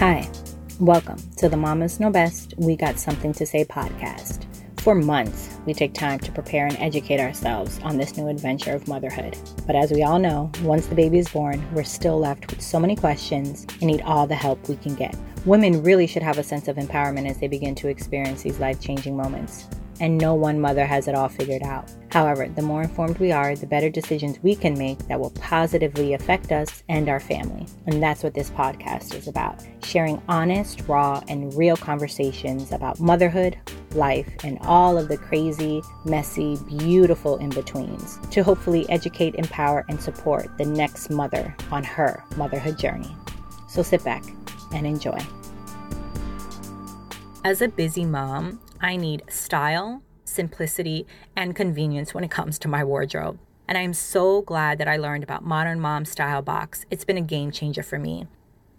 Hi, welcome to the Mamas Know Best We Got Something to Say podcast. For months, we take time to prepare and educate ourselves on this new adventure of motherhood. But as we all know, once the baby is born, we're still left with so many questions and need all the help we can get. Women really should have a sense of empowerment as they begin to experience these life changing moments and no one mother has it all figured out. However, the more informed we are, the better decisions we can make that will positively affect us and our family. And that's what this podcast is about sharing honest, raw, and real conversations about motherhood, life, and all of the crazy, messy, beautiful in betweens to hopefully educate, empower, and support the next mother on her motherhood journey. So sit back and enjoy. As a busy mom, I need style, simplicity, and convenience when it comes to my wardrobe. And I'm so glad that I learned about Modern Mom Style Box. It's been a game changer for me.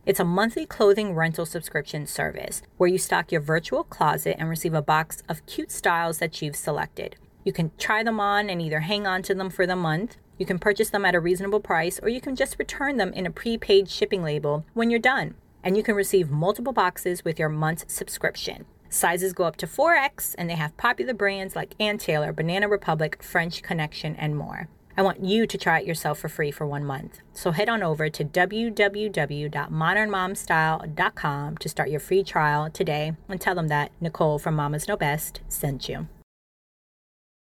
It's a monthly clothing rental subscription service where you stock your virtual closet and receive a box of cute styles that you've selected. You can try them on and either hang on to them for the month. You can purchase them at a reasonable price, or you can just return them in a prepaid shipping label when you're done. And you can receive multiple boxes with your month's subscription. Sizes go up to 4X, and they have popular brands like Ann Taylor, Banana Republic, French Connection, and more. I want you to try it yourself for free for one month. So head on over to www.modernmomstyle.com to start your free trial today and tell them that Nicole from Mamas Know Best sent you.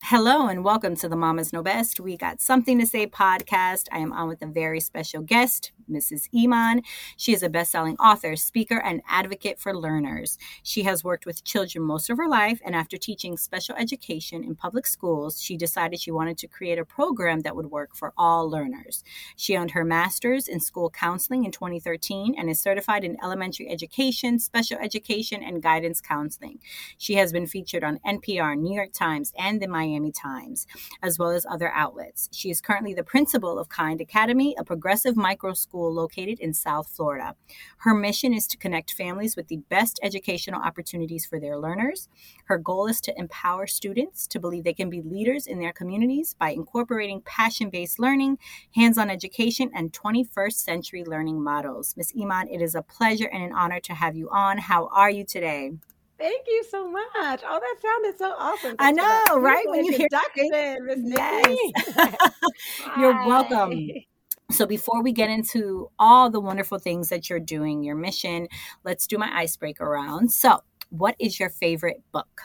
Hello and welcome to the Mamas Know Best. We got something to say podcast. I am on with a very special guest, Mrs. Iman. She is a best-selling author, speaker, and advocate for learners. She has worked with children most of her life, and after teaching special education in public schools, she decided she wanted to create a program that would work for all learners. She earned her master's in school counseling in 2013 and is certified in elementary education, special education, and guidance counseling. She has been featured on NPR, New York Times, and the Miami Miami Times, as well as other outlets. She is currently the principal of Kind Academy, a progressive micro school located in South Florida. Her mission is to connect families with the best educational opportunities for their learners. Her goal is to empower students to believe they can be leaders in their communities by incorporating passion based learning, hands on education, and 21st century learning models. Ms. Iman, it is a pleasure and an honor to have you on. How are you today? Thank you so much. Oh, that sounded so awesome. I know, right? When you hear Miss yes. You're welcome. So, before we get into all the wonderful things that you're doing, your mission, let's do my icebreaker round. So, what is your favorite book?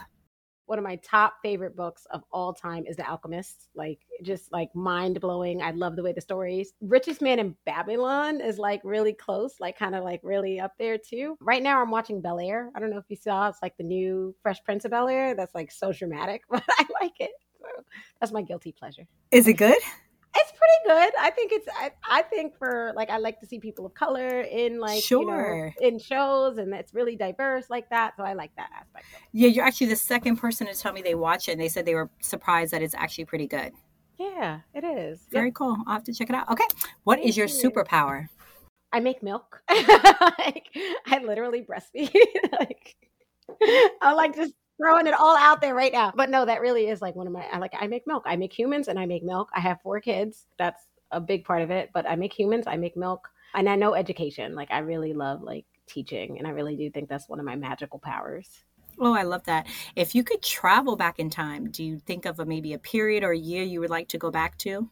One of my top favorite books of all time is The Alchemist. Like just like mind blowing. I love the way the stories. Richest Man in Babylon is like really close, like kind of like really up there too. Right now I'm watching Bel Air. I don't know if you saw. It's like the new Fresh Prince of Bel Air. That's like so dramatic, but I like it. So that's my guilty pleasure. Is it good? It's pretty good. I think it's. I, I think for like I like to see people of color in like sure. you know in shows, and it's really diverse like that. So I like that aspect. Yeah, you're actually the second person to tell me they watch it, and they said they were surprised that it's actually pretty good. Yeah, it is. Very yep. cool. I'll have to check it out. Okay, what is your you. superpower? I make milk. like I literally breastfeed. like I like just throwing it all out there right now. But no, that really is like one of my I like I make milk. I make humans and I make milk. I have four kids. That's a big part of it. But I make humans, I make milk. And I know education. Like I really love like teaching and I really do think that's one of my magical powers. Oh, I love that. If you could travel back in time, do you think of a, maybe a period or a year you would like to go back to?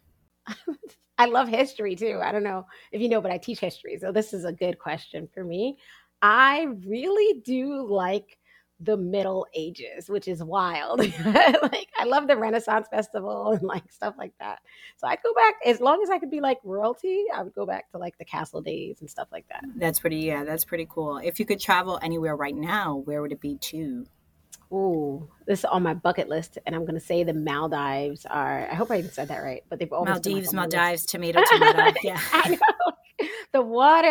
I love history too. I don't know if you know, but I teach history. So this is a good question for me. I really do like the Middle Ages, which is wild. like I love the Renaissance Festival and like stuff like that. So I'd go back as long as I could be like royalty. I would go back to like the castle days and stuff like that. That's pretty. Yeah, that's pretty cool. If you could travel anywhere right now, where would it be to? Oh, this is on my bucket list, and I'm going to say the Maldives are. I hope I said that right, but they've always Maldives, Maldives, tomato, tomato. Yeah, I know the water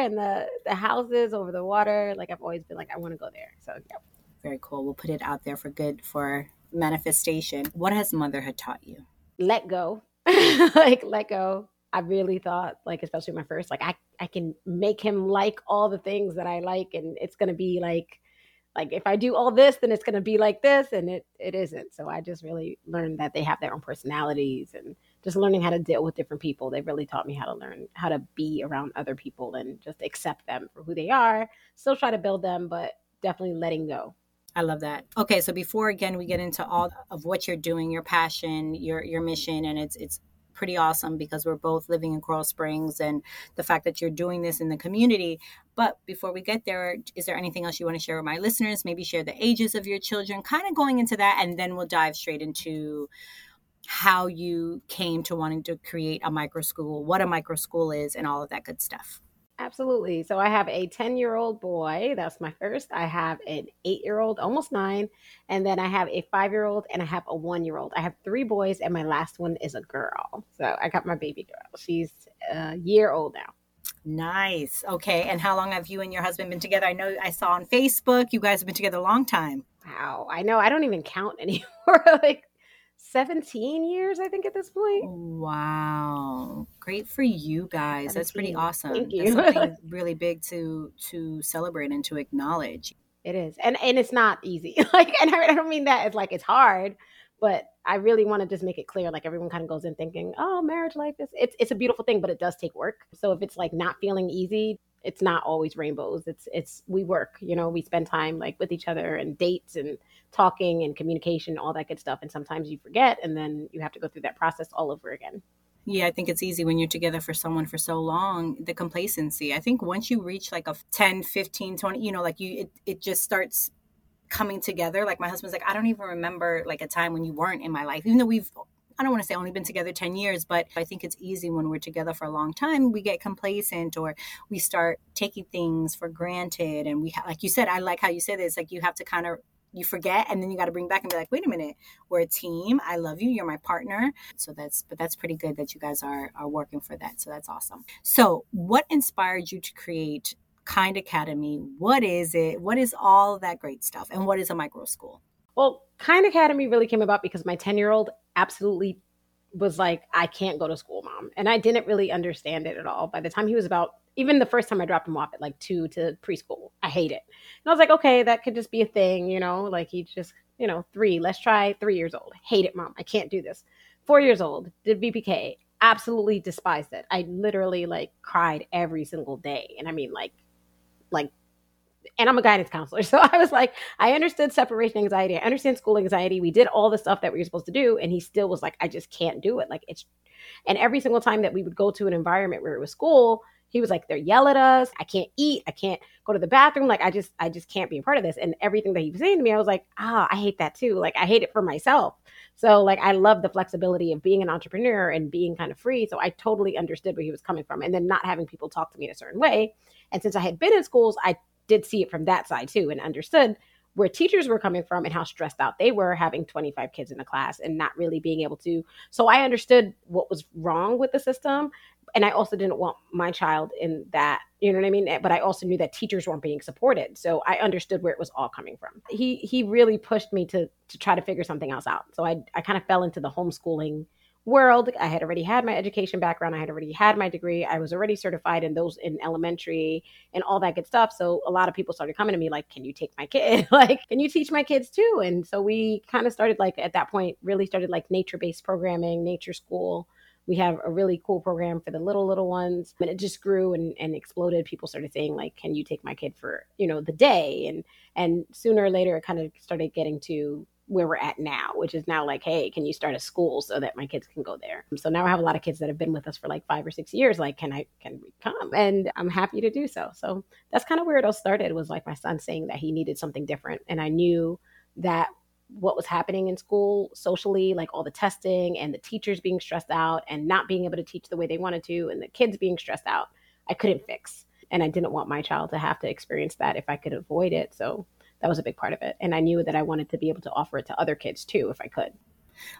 and the the houses over the water. Like I've always been like, I want to go there. So yeah, very cool. We'll put it out there for good for manifestation. What has motherhood taught you? Let go, like let go. I really thought, like especially my first, like I I can make him like all the things that I like, and it's gonna be like like if I do all this, then it's gonna be like this, and it it isn't. So I just really learned that they have their own personalities and just learning how to deal with different people. They really taught me how to learn how to be around other people and just accept them for who they are. Still try to build them, but definitely letting go. I love that. Okay, so before again we get into all of what you're doing, your passion, your your mission, and it's it's pretty awesome because we're both living in Coral Springs and the fact that you're doing this in the community. But before we get there, is there anything else you want to share with my listeners? Maybe share the ages of your children, kind of going into that, and then we'll dive straight into how you came to wanting to create a micro school, what a micro school is, and all of that good stuff. Absolutely. So I have a 10 year old boy. That's my first. I have an eight year old, almost nine. And then I have a five year old and I have a one year old. I have three boys and my last one is a girl. So I got my baby girl. She's a year old now. Nice. Okay. And how long have you and your husband been together? I know I saw on Facebook you guys have been together a long time. Wow. I know. I don't even count anymore. like 17 years, I think, at this point. Wow. Great for you guys. 17. That's pretty awesome. Thank you. That's something really big to to celebrate and to acknowledge. It is. And and it's not easy. like and I don't mean that as like it's hard, but I really want to just make it clear like everyone kind of goes in thinking, "Oh, marriage life is it's it's a beautiful thing, but it does take work." So if it's like not feeling easy, it's not always rainbows. It's it's we work, you know, we spend time like with each other and dates and talking and communication, all that good stuff. And sometimes you forget and then you have to go through that process all over again. Yeah, I think it's easy when you're together for someone for so long, the complacency. I think once you reach like a 10, 15, 20, you know, like you it, it just starts coming together. Like my husband's like, I don't even remember like a time when you weren't in my life, even though we've I don't want to say only been together 10 years, but I think it's easy when we're together for a long time. We get complacent or we start taking things for granted. And we, ha- like you said, I like how you said this, like you have to kind of you forget and then you got to bring back and be like wait a minute we're a team i love you you're my partner so that's but that's pretty good that you guys are are working for that so that's awesome so what inspired you to create kind academy what is it what is all that great stuff and what is a micro school well kind academy really came about because my 10 year old absolutely was like, I can't go to school, mom. And I didn't really understand it at all. By the time he was about, even the first time I dropped him off at like two to preschool, I hate it. And I was like, okay, that could just be a thing, you know, like he just, you know, three, let's try three years old. Hate it, mom. I can't do this. Four years old, did VPK, absolutely despised it. I literally like cried every single day. And I mean, like, like and I'm a guidance counselor. So I was like, I understood separation anxiety. I understand school anxiety. We did all the stuff that we were supposed to do. And he still was like, I just can't do it. Like it's, and every single time that we would go to an environment where it was school, he was like, they're yell at us. I can't eat. I can't go to the bathroom. Like I just, I just can't be a part of this. And everything that he was saying to me, I was like, ah, I hate that too. Like I hate it for myself. So like I love the flexibility of being an entrepreneur and being kind of free. So I totally understood where he was coming from. And then not having people talk to me in a certain way. And since I had been in schools, I did see it from that side too and understood where teachers were coming from and how stressed out they were having 25 kids in a class and not really being able to. So I understood what was wrong with the system. And I also didn't want my child in that, you know what I mean? Eh, but I also knew that teachers weren't being supported. So I understood where it was all coming from. He he really pushed me to to try to figure something else out. So I I kind of fell into the homeschooling world. I had already had my education background. I had already had my degree. I was already certified in those in elementary and all that good stuff. So a lot of people started coming to me like, "Can you take my kid? like, can you teach my kids too?" And so we kind of started like at that point really started like nature-based programming, nature school. We have a really cool program for the little little ones. And it just grew and, and exploded. People started saying like, "Can you take my kid for, you know, the day?" And and sooner or later it kind of started getting to where we're at now, which is now like, hey, can you start a school so that my kids can go there? Um, so now I have a lot of kids that have been with us for like five or six years. Like, can I can we come? And I'm happy to do so. So that's kind of where it all started. Was like my son saying that he needed something different, and I knew that what was happening in school socially, like all the testing and the teachers being stressed out and not being able to teach the way they wanted to, and the kids being stressed out, I couldn't fix. And I didn't want my child to have to experience that if I could avoid it. So that was a big part of it. And I knew that I wanted to be able to offer it to other kids too, if I could.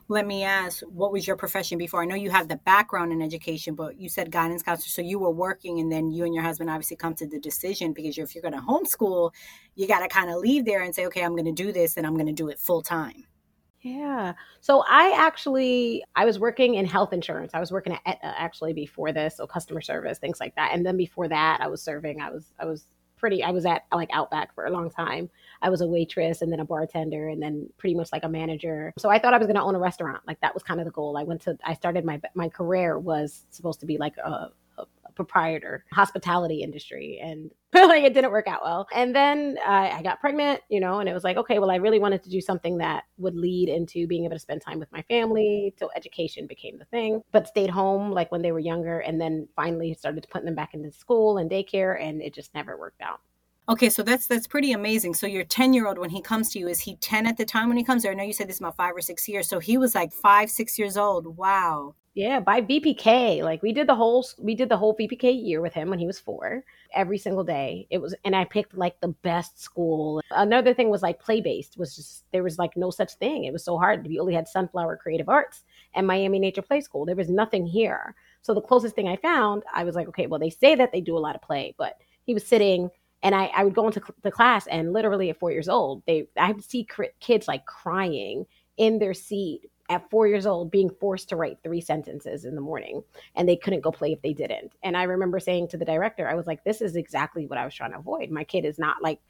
Let me ask, what was your profession before? I know you have the background in education, but you said guidance counselor. So you were working, and then you and your husband obviously come to the decision because if you're going to homeschool, you got to kind of leave there and say, okay, I'm going to do this and I'm going to do it full time. Yeah. So I actually I was working in health insurance. I was working at Aetna actually before this, so customer service, things like that. And then before that, I was serving. I was I was pretty, I was at like Outback for a long time. I was a waitress and then a bartender and then pretty much like a manager. So I thought I was going to own a restaurant. Like that was kind of the goal. I went to, I started my, my career was supposed to be like a, proprietor, hospitality industry. And like it didn't work out well. And then I, I got pregnant, you know, and it was like, okay, well, I really wanted to do something that would lead into being able to spend time with my family. So education became the thing, but stayed home like when they were younger. And then finally started putting them back into school and daycare. And it just never worked out. Okay, so that's that's pretty amazing. So your 10-year-old when he comes to you, is he 10 at the time when he comes? Or I know you said this about five or six years. So he was like five, six years old. Wow. Yeah, by VPK. Like we did the whole we did the whole VPK year with him when he was four. Every single day. It was and I picked like the best school. Another thing was like play based was just there was like no such thing. It was so hard. We only had Sunflower Creative Arts and Miami Nature Play School. There was nothing here. So the closest thing I found, I was like, okay, well they say that they do a lot of play, but he was sitting and I, I would go into the class and literally at four years old they i would see kids like crying in their seat at four years old being forced to write three sentences in the morning and they couldn't go play if they didn't. And i remember saying to the director i was like this is exactly what i was trying to avoid. My kid is not like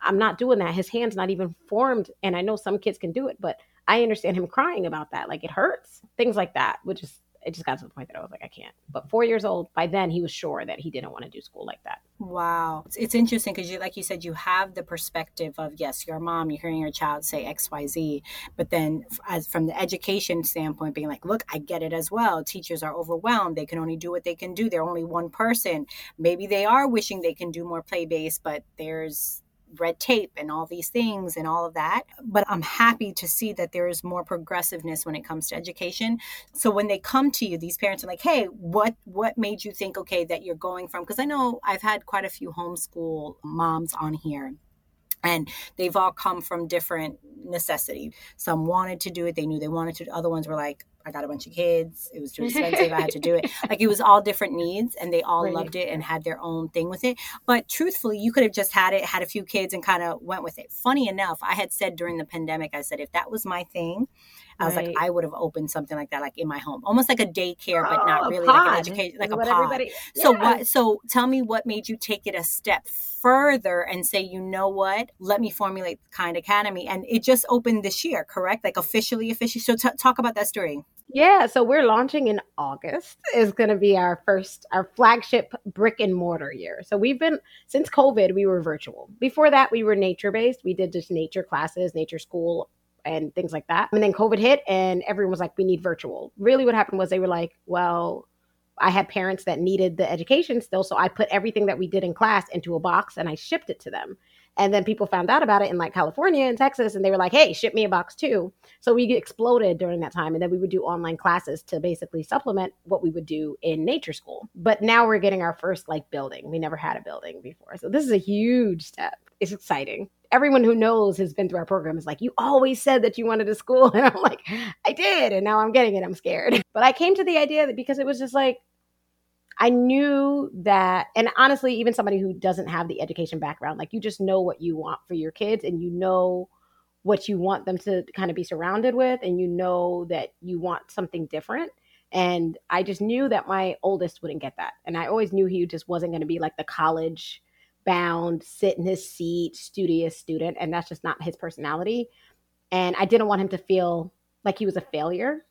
i'm not doing that. His hands not even formed and i know some kids can do it but i understand him crying about that. Like it hurts things like that which is it just got to the point that I was like, I can't. But four years old, by then he was sure that he didn't want to do school like that. Wow. It's, it's interesting because you, like you said, you have the perspective of, yes, your mom, you're hearing your child say X, Y, Z. But then as from the education standpoint, being like, look, I get it as well. Teachers are overwhelmed. They can only do what they can do. They're only one person. Maybe they are wishing they can do more play based, but there's red tape and all these things and all of that. But I'm happy to see that there is more progressiveness when it comes to education. So when they come to you, these parents are like, "Hey, what what made you think okay that you're going from?" Because I know I've had quite a few homeschool moms on here and they've all come from different necessity some wanted to do it they knew they wanted to other ones were like I got a bunch of kids. It was too expensive. I had to do it. Like it was all different needs and they all right. loved it and had their own thing with it. But truthfully, you could have just had it, had a few kids and kind of went with it. Funny enough, I had said during the pandemic, I said, if that was my thing, I was right. like, I would have opened something like that, like in my home, almost like a daycare, but not oh, really like an education, like a pod. So what? So tell me what made you take it a step further and say, you know what? Let me formulate Kind Academy, and it just opened this year, correct? Like officially, officially. So t- talk about that story. Yeah, so we're launching in August. Is going to be our first, our flagship brick and mortar year. So we've been since COVID, we were virtual. Before that, we were nature based. We did just nature classes, nature school, and things like that. And then COVID hit, and everyone was like, "We need virtual." Really, what happened was they were like, "Well." I had parents that needed the education still, so I put everything that we did in class into a box and I shipped it to them. And then people found out about it in like California and Texas, and they were like, hey, ship me a box too. So we exploded during that time. And then we would do online classes to basically supplement what we would do in nature school. But now we're getting our first like building. We never had a building before. So this is a huge step. It's exciting. Everyone who knows has been through our program is like, you always said that you wanted a school. And I'm like, I did. And now I'm getting it. I'm scared. But I came to the idea that because it was just like, I knew that, and honestly, even somebody who doesn't have the education background, like you just know what you want for your kids and you know what you want them to kind of be surrounded with, and you know that you want something different. And I just knew that my oldest wouldn't get that. And I always knew he just wasn't going to be like the college bound, sit in his seat, studious student. And that's just not his personality. And I didn't want him to feel like he was a failure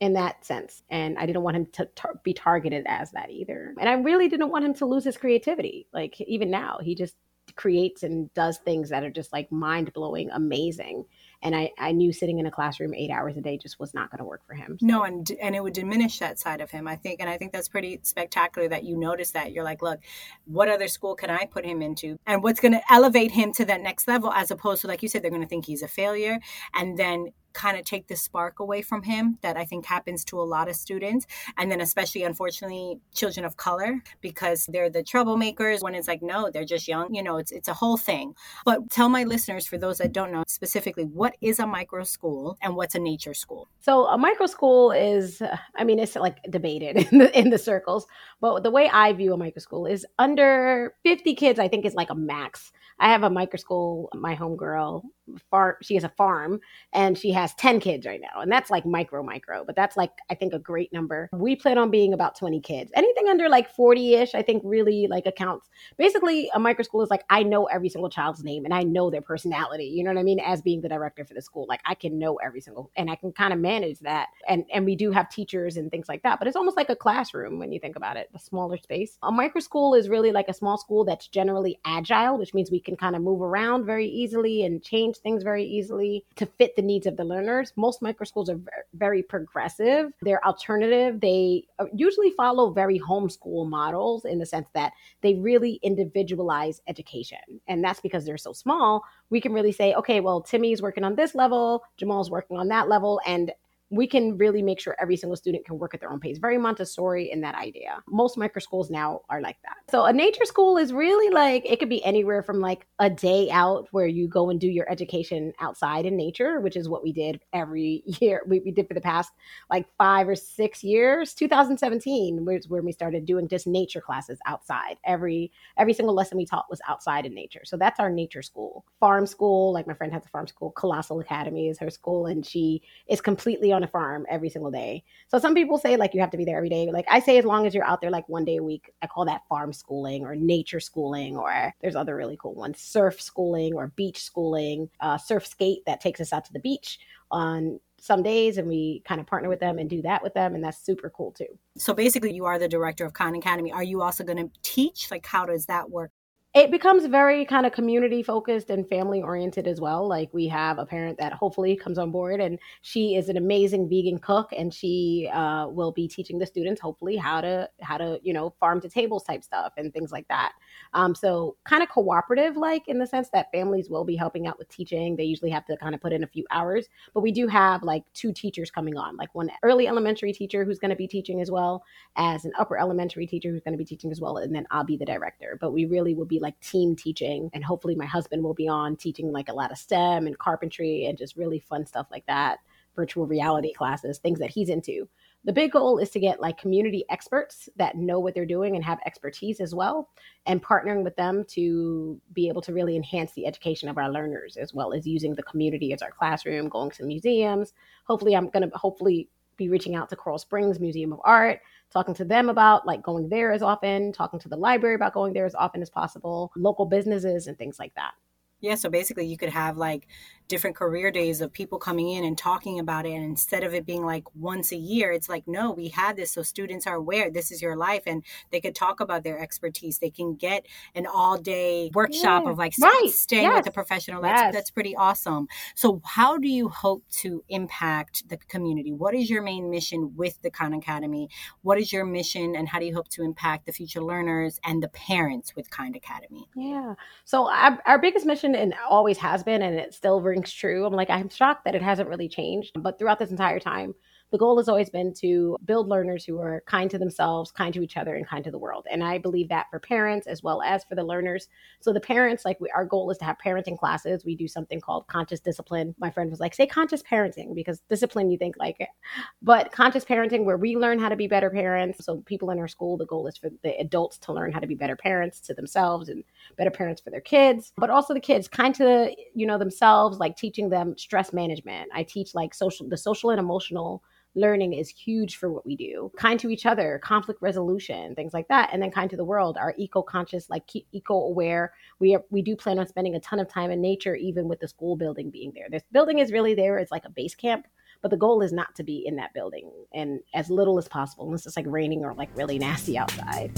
in that sense. And I didn't want him to tar- be targeted as that either. And I really didn't want him to lose his creativity. Like even now, he just creates and does things that are just like mind blowing, amazing. And I, I knew sitting in a classroom eight hours a day just was not going to work for him. No, and and it would diminish that side of him. I think, and I think that's pretty spectacular that you notice that. You're like, look, what other school can I put him into, and what's going to elevate him to that next level, as opposed to like you said, they're going to think he's a failure, and then kind of take the spark away from him that I think happens to a lot of students. And then, especially, unfortunately, children of color, because they're the troublemakers when it's like, no, they're just young. You know, it's, it's a whole thing. But tell my listeners, for those that don't know specifically, what is a micro school and what's a nature school? So, a micro school is, I mean, it's like debated in the, in the circles, but the way I view a micro school is under 50 kids, I think is like a max I have a micro school, my homegirl, farm she has a farm and she has 10 kids right now. And that's like micro micro, but that's like I think a great number. We plan on being about 20 kids. Anything under like 40ish, I think really like accounts. Basically, a micro school is like I know every single child's name and I know their personality. You know what I mean? As being the director for the school, like I can know every single and I can kind of manage that. And and we do have teachers and things like that, but it's almost like a classroom when you think about it, a smaller space. A micro school is really like a small school that's generally agile, which means we can kind of move around very easily and change things very easily to fit the needs of the learners. Most micro schools are very progressive. They're alternative. They uh, usually follow very homeschool models in the sense that they really individualize education. And that's because they're so small. We can really say, okay, well, Timmy's working on this level, Jamal's working on that level, and we can really make sure every single student can work at their own pace. Very Montessori in that idea. Most micro schools now are like that. So a nature school is really like it could be anywhere from like a day out where you go and do your education outside in nature, which is what we did every year. We, we did for the past like five or six years. 2017 was where we started doing just nature classes outside. Every every single lesson we taught was outside in nature. So that's our nature school. Farm school, like my friend has a farm school. Colossal Academy is her school, and she is completely on a farm every single day. So some people say like you have to be there every day. Like I say, as long as you're out there like one day a week, I call that farm schooling or nature schooling, or there's other really cool ones, surf schooling or beach schooling, uh, surf skate that takes us out to the beach on some days and we kind of partner with them and do that with them and that's super cool too so basically you are the director of Kind Academy are you also going to teach like how does that work it becomes very kind of community focused and family oriented as well. Like we have a parent that hopefully comes on board, and she is an amazing vegan cook, and she uh, will be teaching the students hopefully how to how to you know farm to tables type stuff and things like that. Um, so kind of cooperative, like in the sense that families will be helping out with teaching. They usually have to kind of put in a few hours, but we do have like two teachers coming on, like one early elementary teacher who's going to be teaching as well as an upper elementary teacher who's going to be teaching as well, and then I'll be the director. But we really will be like team teaching. And hopefully my husband will be on teaching like a lot of STEM and carpentry and just really fun stuff like that, virtual reality classes, things that he's into. The big goal is to get like community experts that know what they're doing and have expertise as well, and partnering with them to be able to really enhance the education of our learners, as well as using the community as our classroom, going to museums. Hopefully, I'm going to hopefully be reaching out to Coral Springs Museum of Art, talking to them about like going there as often, talking to the library about going there as often as possible, local businesses and things like that. Yeah, so basically you could have like different career days of people coming in and talking about it. And instead of it being like once a year, it's like, no, we had this. So students are aware this is your life and they could talk about their expertise. They can get an all day workshop yeah. of like right. staying yes. with a professional. That's, yes. that's pretty awesome. So, how do you hope to impact the community? What is your main mission with the Kind Academy? What is your mission and how do you hope to impact the future learners and the parents with Kind Academy? Yeah. So, our, our biggest mission and always has been, and it still rings true. I'm like, I'm shocked that it hasn't really changed. But throughout this entire time, the goal has always been to build learners who are kind to themselves, kind to each other, and kind to the world. And I believe that for parents as well as for the learners. So the parents, like we, our goal is to have parenting classes. We do something called conscious discipline. My friend was like, say conscious parenting because discipline you think like it, but conscious parenting where we learn how to be better parents. So people in our school, the goal is for the adults to learn how to be better parents to themselves and better parents for their kids, but also the kids kind to you know themselves, like teaching them stress management. I teach like social the social and emotional learning is huge for what we do. Kind to each other, conflict resolution, things like that, and then kind to the world. Our eco-conscious, like eco-aware. We are, we do plan on spending a ton of time in nature, even with the school building being there. This building is really there. It's like a base camp, but the goal is not to be in that building and as little as possible, unless it's like raining or like really nasty outside.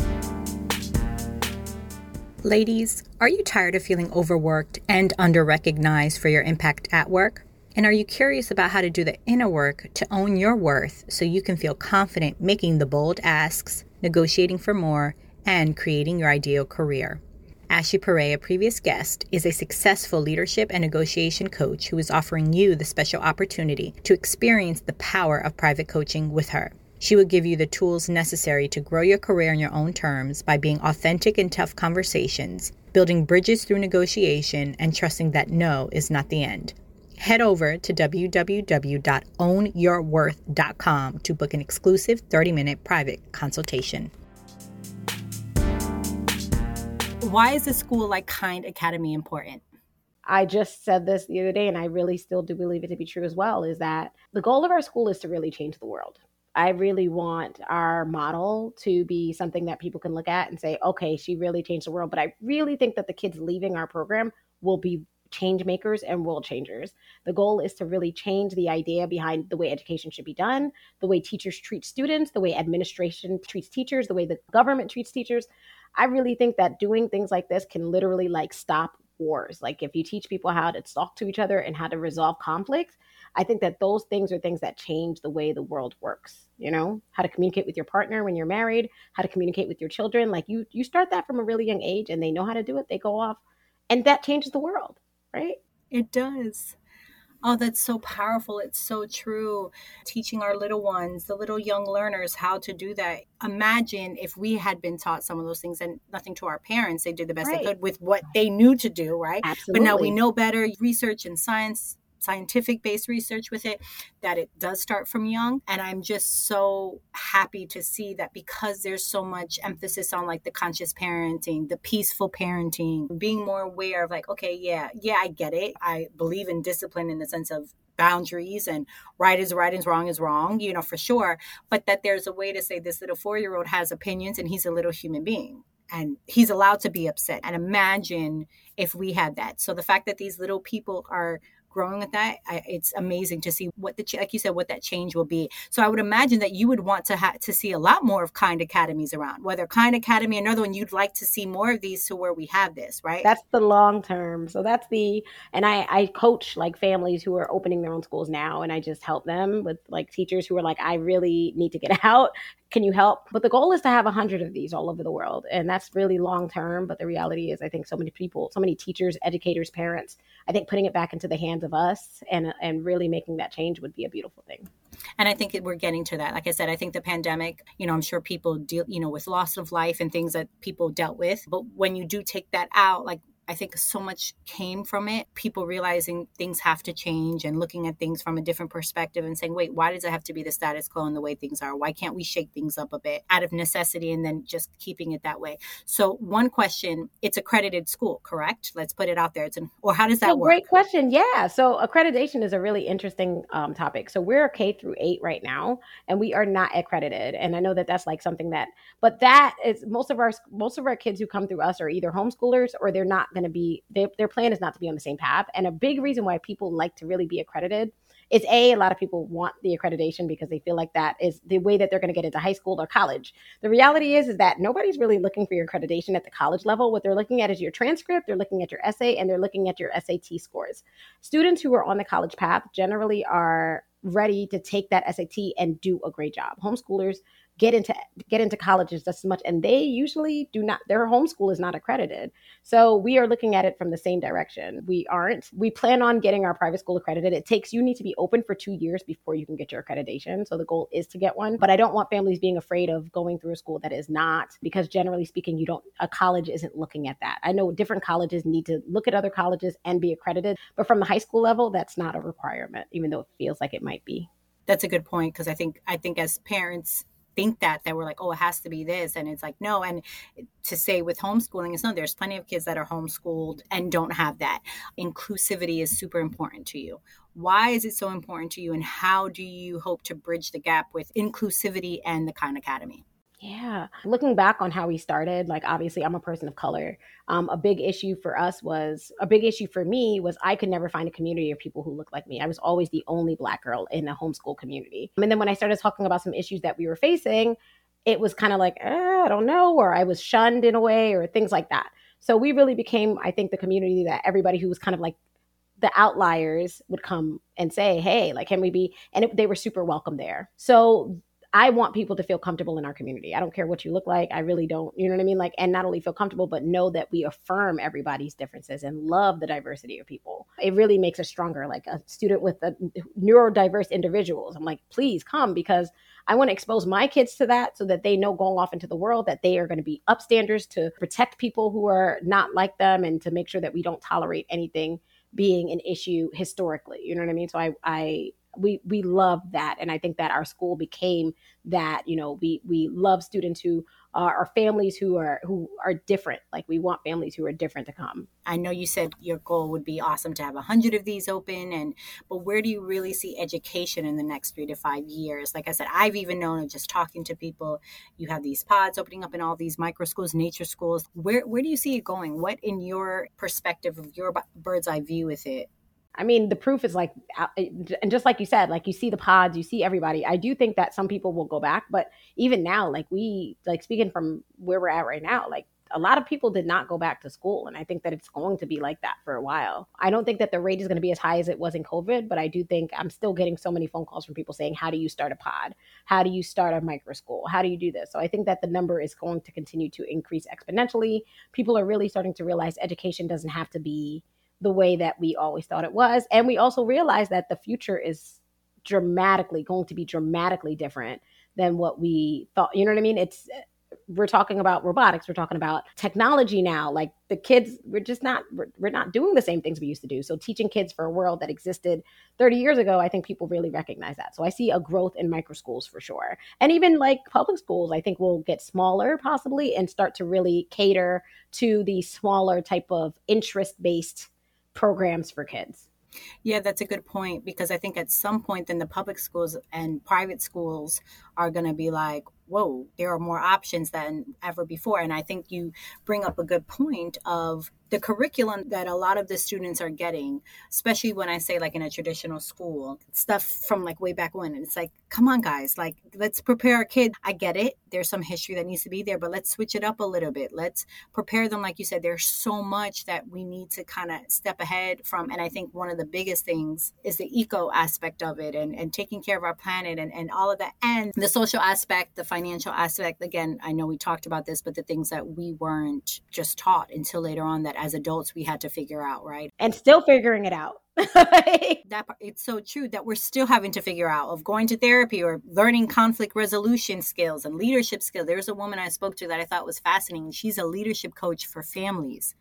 Ladies, are you tired of feeling overworked and under recognized for your impact at work? And are you curious about how to do the inner work to own your worth so you can feel confident making the bold asks, negotiating for more, and creating your ideal career? Ashley Pare, a previous guest, is a successful leadership and negotiation coach who is offering you the special opportunity to experience the power of private coaching with her. She will give you the tools necessary to grow your career on your own terms by being authentic in tough conversations, building bridges through negotiation, and trusting that no is not the end head over to www.ownyourworth.com to book an exclusive 30 minute private consultation. Why is a school like Kind Academy important? I just said this the other day, and I really still do believe it to be true as well is that the goal of our school is to really change the world. I really want our model to be something that people can look at and say, okay, she really changed the world. But I really think that the kids leaving our program will be change makers and world changers. The goal is to really change the idea behind the way education should be done, the way teachers treat students, the way administration treats teachers, the way the government treats teachers. I really think that doing things like this can literally like stop wars. Like if you teach people how to talk to each other and how to resolve conflicts, I think that those things are things that change the way the world works. You know, how to communicate with your partner when you're married, how to communicate with your children. Like you you start that from a really young age and they know how to do it, they go off and that changes the world, right? It does. Oh, that's so powerful. It's so true. Teaching our little ones, the little young learners, how to do that. Imagine if we had been taught some of those things and nothing to our parents. They did the best right. they could with what they knew to do, right? Absolutely. But now we know better. Research and science scientific based research with it that it does start from young and i'm just so happy to see that because there's so much emphasis on like the conscious parenting the peaceful parenting being more aware of like okay yeah yeah i get it i believe in discipline in the sense of boundaries and right is right and wrong is wrong, you know, for sure. But that there's a way to say this little four year old has opinions and he's a little human being and he's allowed to be upset. And imagine if we had that. So the fact that these little people are growing with that, I, it's amazing to see what the like you said what that change will be. So I would imagine that you would want to ha- to see a lot more of kind academies around. Whether kind academy, another one, you'd like to see more of these to where we have this, right? That's the long term. So that's the and I I coach like families who are opening their own schools now, and I just help them with like teachers who are like, I really need to get out can you help? But the goal is to have a hundred of these all over the world. And that's really long term. But the reality is I think so many people, so many teachers, educators, parents, I think putting it back into the hands of us and and really making that change would be a beautiful thing. And I think we're getting to that. Like I said, I think the pandemic, you know, I'm sure people deal, you know, with loss of life and things that people dealt with. But when you do take that out, like I think so much came from it. People realizing things have to change and looking at things from a different perspective and saying, wait, why does it have to be the status quo and the way things are? Why can't we shake things up a bit out of necessity and then just keeping it that way? So, one question it's accredited school, correct? Let's put it out there. It's an, or how does that so work? Great question. Yeah. So, accreditation is a really interesting um, topic. So, we're K through eight right now, and we are not accredited. And I know that that's like something that, but that is most of our most of our kids who come through us are either homeschoolers or they're not going to be they, their plan is not to be on the same path. And a big reason why people like to really be accredited is a a lot of people want the accreditation because they feel like that is the way that they're going to get into high school or college. The reality is is that nobody's really looking for your accreditation at the college level. What they're looking at is your transcript they're looking at your essay and they're looking at your sat scores. Students who are on the college path generally are ready to take that sat and do a great job. Homeschoolers get into get into colleges just as much and they usually do not their homeschool is not accredited. So we are looking at it from the same direction. We aren't we plan on getting our private school accredited. It takes you need to be open for two years before you can get your accreditation. So the goal is to get one but i don't want families being afraid of going through a school that is not because generally speaking you don't a college isn't looking at that. I know different colleges need to look at other colleges and be accredited but from the high school level that's not a requirement even though it feels like it might be. That's a good point because i think i think as parents think that that we're like oh it has to be this and it's like no and to say with homeschooling is no there's plenty of kids that are homeschooled and don't have that. Inclusivity is super important to you. Why is it so important to you and how do you hope to bridge the gap with inclusivity and the Kind Academy yeah. Looking back on how we started, like obviously I'm a person of color. Um, a big issue for us was a big issue for me was I could never find a community of people who looked like me. I was always the only black girl in a homeschool community. And then when I started talking about some issues that we were facing, it was kind of like, eh, I don't know, or I was shunned in a way, or things like that. So we really became, I think, the community that everybody who was kind of like the outliers would come and say, "Hey, like, can we be?" And it, they were super welcome there. So I want people to feel comfortable in our community. I don't care what you look like. I really don't. You know what I mean? Like, and not only feel comfortable, but know that we affirm everybody's differences and love the diversity of people. It really makes us stronger. Like a student with a neurodiverse individuals. I'm like, please come because I want to expose my kids to that so that they know going off into the world that they are going to be upstanders to protect people who are not like them and to make sure that we don't tolerate anything being an issue historically. You know what I mean? So I, I we we love that. And i think that our school became that you know we we love students who are, families who are who are different. Like we want families who are different to come. I know you said your goal would be awesome to have a hundred of these open and but where do you really see education in the next three to five years? Like i said i've even known of just talking to people. You have these pods opening up in all these micro schools nature schools. Where where do you see it going? What in your perspective of your bird's eye view with it I mean, the proof is like, eh, and just like you said, like you see the pods, you see everybody. I do think that some people will go back, but even now, like we, like speaking from where we're at right now, like a lot of people did not go back to school. And I think that it's going to be like that for a while. I don't think that the rate is going to be as high as it was in COVID, but I do think I'm still getting so many phone calls from people saying, How do you start a pod? How do you start a micro school? How do you do this? So I think that the number is going to continue to increase exponentially. People are really starting to realize education doesn't have to be the way that we always thought it was. And we also realize that the future is dramatically going to be dramatically different than what we thought. You know what I mean? It's we're talking about robotics we're talking about technology now like the kids we're just not we're, we're, not doing the same things we used to do so teaching kids for a world that existed 30 years ago i think people really recognize that so i see a growth in micro schools for sure and even like public schools i think will get smaller possibly and start to really cater to the smaller type of interest based programs for kids. Yeah, that's a good point because I think at some point then the public schools and private schools are going to be like, whoa, there are more options than ever before. And I think you bring up a good point of the curriculum that a lot of the students are getting, especially when I say like in a traditional school, stuff from like way back when. And it's like, come on, guys, like let's prepare our kids. I get it. There's some history that needs to be there, but let's switch it up a little bit. Let's prepare them. Like you said, there's so much that we need to kind of step ahead from. And I think one of the biggest things is the eco aspect of it and, and taking care of our planet and, and all of that. And the social aspect, the financial aspect. Again, I know we talked about this, but the things that we weren't just taught until later on that as adults we had to figure out, right? And still figuring it out. that it's so true that we're still having to figure out of going to therapy or learning conflict resolution skills and leadership skills. There's a woman I spoke to that I thought was fascinating. She's a leadership coach for families.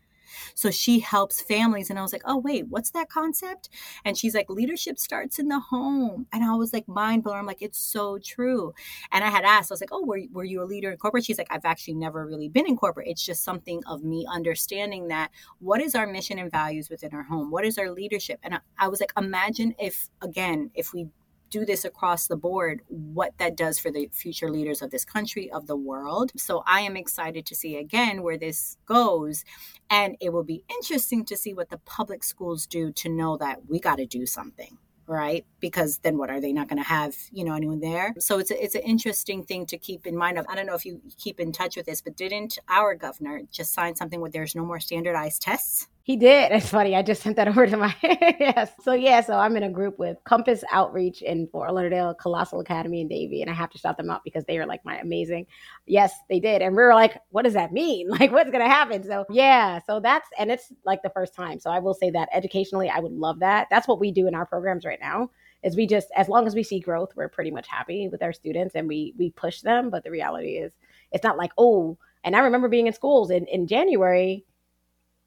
So she helps families. And I was like, oh, wait, what's that concept? And she's like, leadership starts in the home. And I was like, mind blown. I'm like, it's so true. And I had asked, I was like, oh, were, were you a leader in corporate? She's like, I've actually never really been in corporate. It's just something of me understanding that what is our mission and values within our home? What is our leadership? And I, I was like, imagine if, again, if we do this across the board, what that does for the future leaders of this country, of the world. So I am excited to see again where this goes. And it will be interesting to see what the public schools do to know that we got to do something right because then what are they not going to have you know anyone there so it's a, it's an interesting thing to keep in mind of i don't know if you keep in touch with this but didn't our governor just sign something where there's no more standardized tests he did. It's funny. I just sent that over to my yes. So yeah, so I'm in a group with Compass Outreach in Fort Lauderdale, Colossal Academy in Davie, and I have to shout them out because they are like my amazing. Yes, they did, and we were like, what does that mean? Like, what's gonna happen? So yeah, so that's and it's like the first time. So I will say that educationally, I would love that. That's what we do in our programs right now. Is we just as long as we see growth, we're pretty much happy with our students, and we we push them. But the reality is, it's not like oh. And I remember being in schools in in January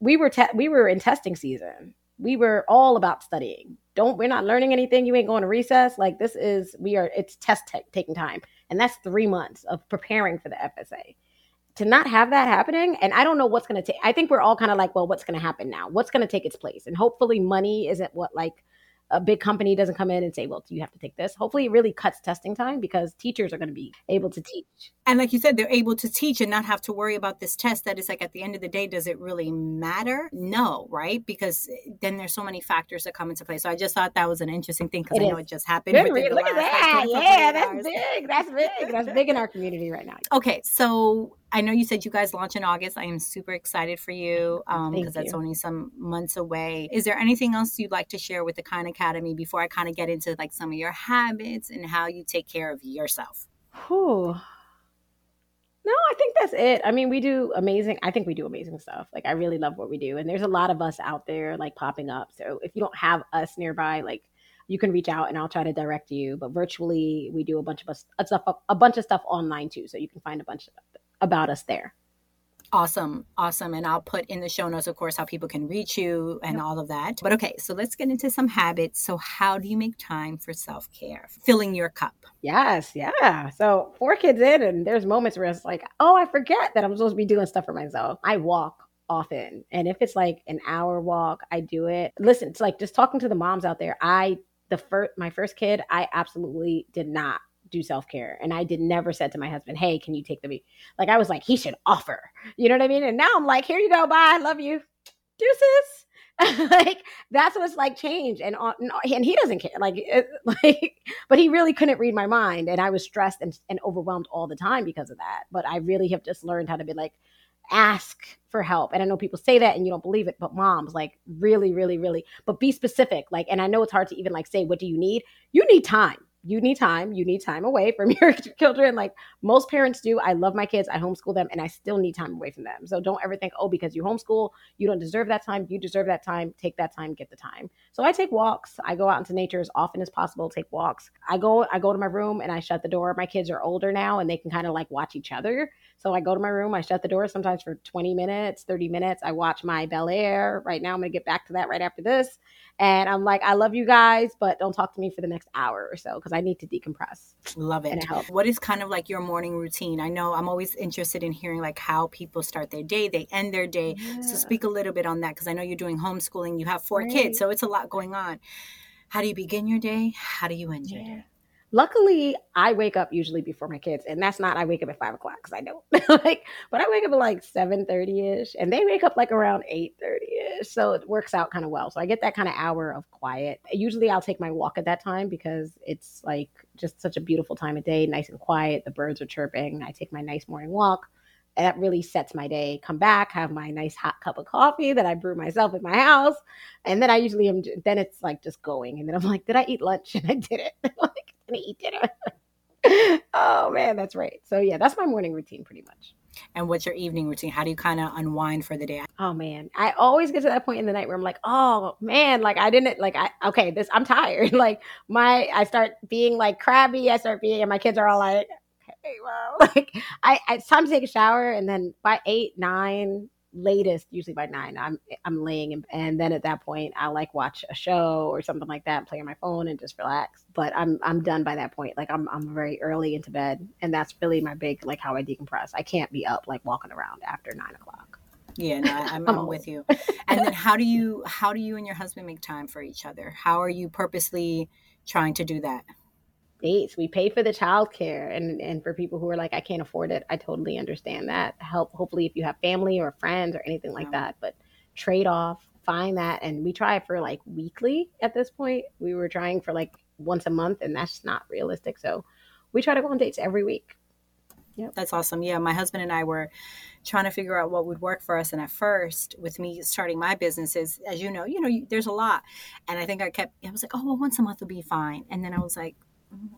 we were te- we were in testing season. We were all about studying. Don't we're not learning anything. You ain't going to recess. Like this is we are. It's test t- taking time, and that's three months of preparing for the FSA. To not have that happening, and I don't know what's going to take. I think we're all kind of like, well, what's going to happen now? What's going to take its place? And hopefully, money isn't what like a big company doesn't come in and say, well, you have to take this. Hopefully, it really cuts testing time because teachers are going to be able to teach. And like you said, they're able to teach and not have to worry about this test that is like at the end of the day, does it really matter? No, right? Because then there's so many factors that come into play. So I just thought that was an interesting thing because I know it just happened. Look at that. Yeah, that's big. That's big. That's big in our community right now. Okay. So I know you said you guys launch in August. I am super excited for you because um, that's only some months away. Is there anything else you'd like to share with the Kind Academy before I kind of get into like some of your habits and how you take care of yourself? Whew. No, I think that's it. I mean, we do amazing. I think we do amazing stuff. Like, I really love what we do. And there's a lot of us out there like popping up. So if you don't have us nearby, like, you can reach out and I'll try to direct you. But virtually, we do a bunch of us, a, stuff, a bunch of stuff online too. So you can find a bunch of about us there. Awesome. Awesome. And I'll put in the show notes, of course, how people can reach you and yep. all of that. But okay, so let's get into some habits. So, how do you make time for self care? Filling your cup. Yes. Yeah. So, four kids in, and there's moments where it's like, oh, I forget that I'm supposed to be doing stuff for myself. I walk often. And if it's like an hour walk, I do it. Listen, it's like just talking to the moms out there. I, the first, my first kid, I absolutely did not do self care. And I did never said to my husband, Hey, can you take the week? Like I was like, he should offer. You know what I mean? And now I'm like, here you go, bye, I love you. Deuces. like that's what's like changed and and he doesn't care like it, like but he really couldn't read my mind and i was stressed and, and overwhelmed all the time because of that but i really have just learned how to be like ask for help. And I know people say that and you don't believe it, but moms, like really, really, really, but be specific. Like, and I know it's hard to even like say, what do you need? You need time you need time. You need time away from your children. Like most parents do. I love my kids. I homeschool them and I still need time away from them. So don't ever think, oh, because you homeschool, you don't deserve that time. You deserve that time. Take that time, get the time. So I take walks. I go out into nature as often as possible, take walks. I go, I go to my room and I shut the door. My kids are older now and they can kind of like watch each other. So I go to my room, I shut the door sometimes for 20 minutes, 30 minutes. I watch my Bel Air. Right now, I'm going to get back to that right after this. And I'm like, I love you guys, but don't talk to me for the next hour or so because I need to decompress. Love it. it what is kind of like your morning routine? I know I'm always interested in hearing like how people start their day, they end their day. Yeah. So speak a little bit on that because I know you're doing homeschooling. You have four right. kids, so it's a lot going on. How do you begin your day? How do you end yeah. your day? Luckily, I wake up usually before my kids, and that's not I wake up at five o'clock because I don't like. But I wake up at like seven thirty ish, and they wake up like around eight thirty ish, so it works out kind of well. So I get that kind of hour of quiet. Usually, I'll take my walk at that time because it's like just such a beautiful time of day, nice and quiet. The birds are chirping. I take my nice morning walk. That really sets my day. Come back, have my nice hot cup of coffee that I brew myself at my house, and then I usually am. Then it's like just going, and then I'm like, did I eat lunch? And I did it. like, gonna eat dinner. oh man, that's right. So yeah, that's my morning routine pretty much. And what's your evening routine? How do you kind of unwind for the day? Oh man, I always get to that point in the night where I'm like, oh man, like I didn't like I okay, this I'm tired. like my I start being like crabby. I start being, and my kids are all like, like I it's time to take a shower, and then by eight nine latest usually by nine i'm i'm laying in, and then at that point i like watch a show or something like that play on my phone and just relax. But i'm i'm done by that point. Like i'm i'm very early into bed and that's really my big like how i decompress. I can't be up like walking around after nine o'clock. Yeah no, I'm, I'm with you. And then how do you how do you and your husband make time for each other? How are you purposely trying to do that dates. We pay for the childcare, and and for people who are like, I can't afford it, I totally understand that. Help. Hopefully, if you have family or friends or anything like yeah. that, but trade off, find that, and we try for like weekly at this point. We were trying for like once a month, and that's not realistic. So we try to go on dates every week. Yep. That's awesome. Yeah, my husband and I were trying to figure out what would work for us. And at first, with me starting my businesses, as you know, you know, you, there's a lot. And I think I kept, I was like, oh, well, once a month will be fine. And then I was like,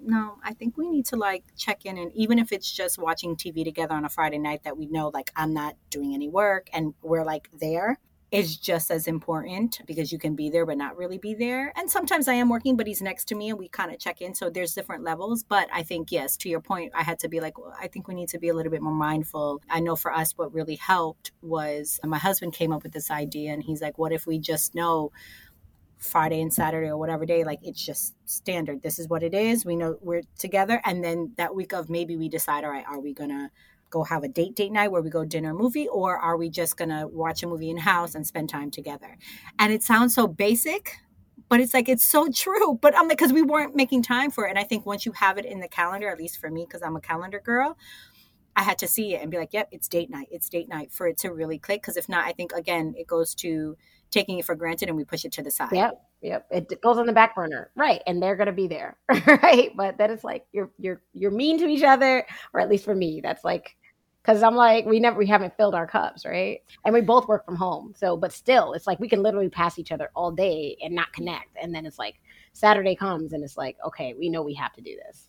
no, I think we need to like check in and even if it's just watching TV together on a Friday night that we know like I'm not doing any work and we're like there is just as important because you can be there but not really be there. And sometimes I am working, but he's next to me and we kind of check in. So there's different levels. But I think, yes, to your point, I had to be like, well, I think we need to be a little bit more mindful. I know for us, what really helped was my husband came up with this idea and he's like, what if we just know Friday and Saturday or whatever day, like it's just standard. This is what it is. We know we're together. And then that week of maybe we decide, all right, are we going to go have a date date night where we go dinner movie or are we just going to watch a movie in house and spend time together? And it sounds so basic, but it's like it's so true. But I'm like, because we weren't making time for it. And I think once you have it in the calendar, at least for me, because I'm a calendar girl, I had to see it and be like, yep, it's date night. It's date night for it to really click. Because if not, I think again, it goes to taking it for granted and we push it to the side. Yep. Yep. It goes on the back burner. Right. And they're gonna be there. right. But then it's like you're you're you're mean to each other, or at least for me, that's like because I'm like, we never we haven't filled our cups, right? And we both work from home. So but still it's like we can literally pass each other all day and not connect. And then it's like Saturday comes and it's like, okay, we know we have to do this.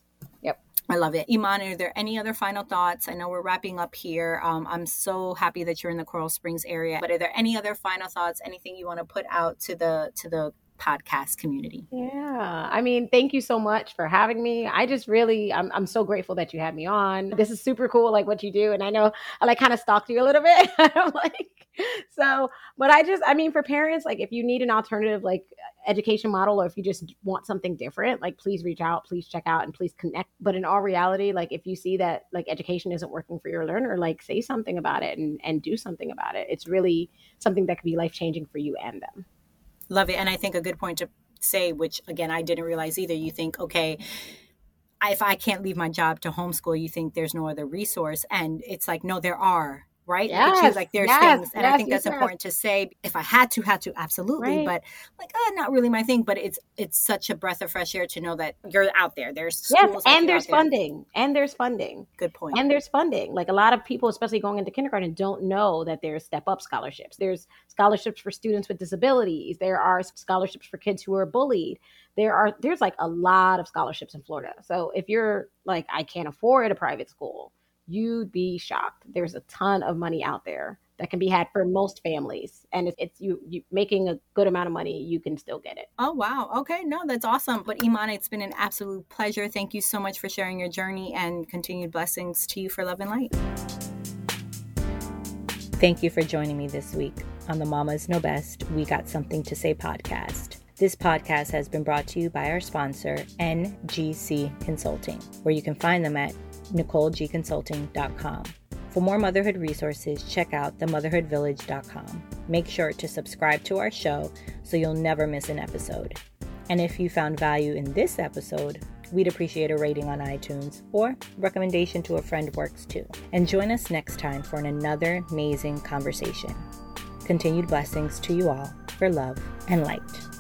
I love it. Iman, are there any other final thoughts? I know we're wrapping up here. Um, I'm so happy that you're in the Coral Springs area. But are there any other final thoughts? Anything you want to put out to the to the podcast community. Yeah. I mean, thank you so much for having me. I just really, I'm, I'm so grateful that you had me on. This is super cool, like what you do. And I know I like kind of stalked you a little bit. I'm like, so, but I just, I mean, for parents, like if you need an alternative, like education model, or if you just want something different, like please reach out, please check out, and please connect. But in all reality, like if you see that like education isn't working for your learner, like say something about it and and do something about it. It's really something that could be life changing for you and them. Love it. And I think a good point to say, which again, I didn't realize either, you think, okay, if I can't leave my job to homeschool, you think there's no other resource. And it's like, no, there are right? Yes, like there's yes, things, and yes, I think that's important to say. If I had to, had to, absolutely. Right. But like, uh, not really my thing. But it's it's such a breath of fresh air to know that you're out there. There's Yes, and there's out there. funding, and there's funding. Good point. And there's funding. Like a lot of people, especially going into kindergarten, don't know that there's step up scholarships. There's scholarships for students with disabilities. There are scholarships for kids who are bullied. There are there's like a lot of scholarships in Florida. So if you're like, I can't afford a private school, you'd be shocked. There's a ton of money out there that can be had for most families. And it's, it's you, you making a good amount of money, you can still get it. Oh wow. Okay, no, that's awesome. But Iman, it's been an absolute pleasure. Thank you so much for sharing your journey and continued blessings to you for love and light. Thank you for joining me this week on the Mamas Know Best We Got Something to Say podcast. This podcast has been brought to you by our sponsor, NGC Consulting, where you can find them at NicoleGConsulting.com. For more motherhood resources, check out themotherhoodvillage.com. Make sure to subscribe to our show so you'll never miss an episode. And if you found value in this episode, we'd appreciate a rating on iTunes or recommendation to a friend works too. And join us next time for another amazing conversation. Continued blessings to you all for love and light.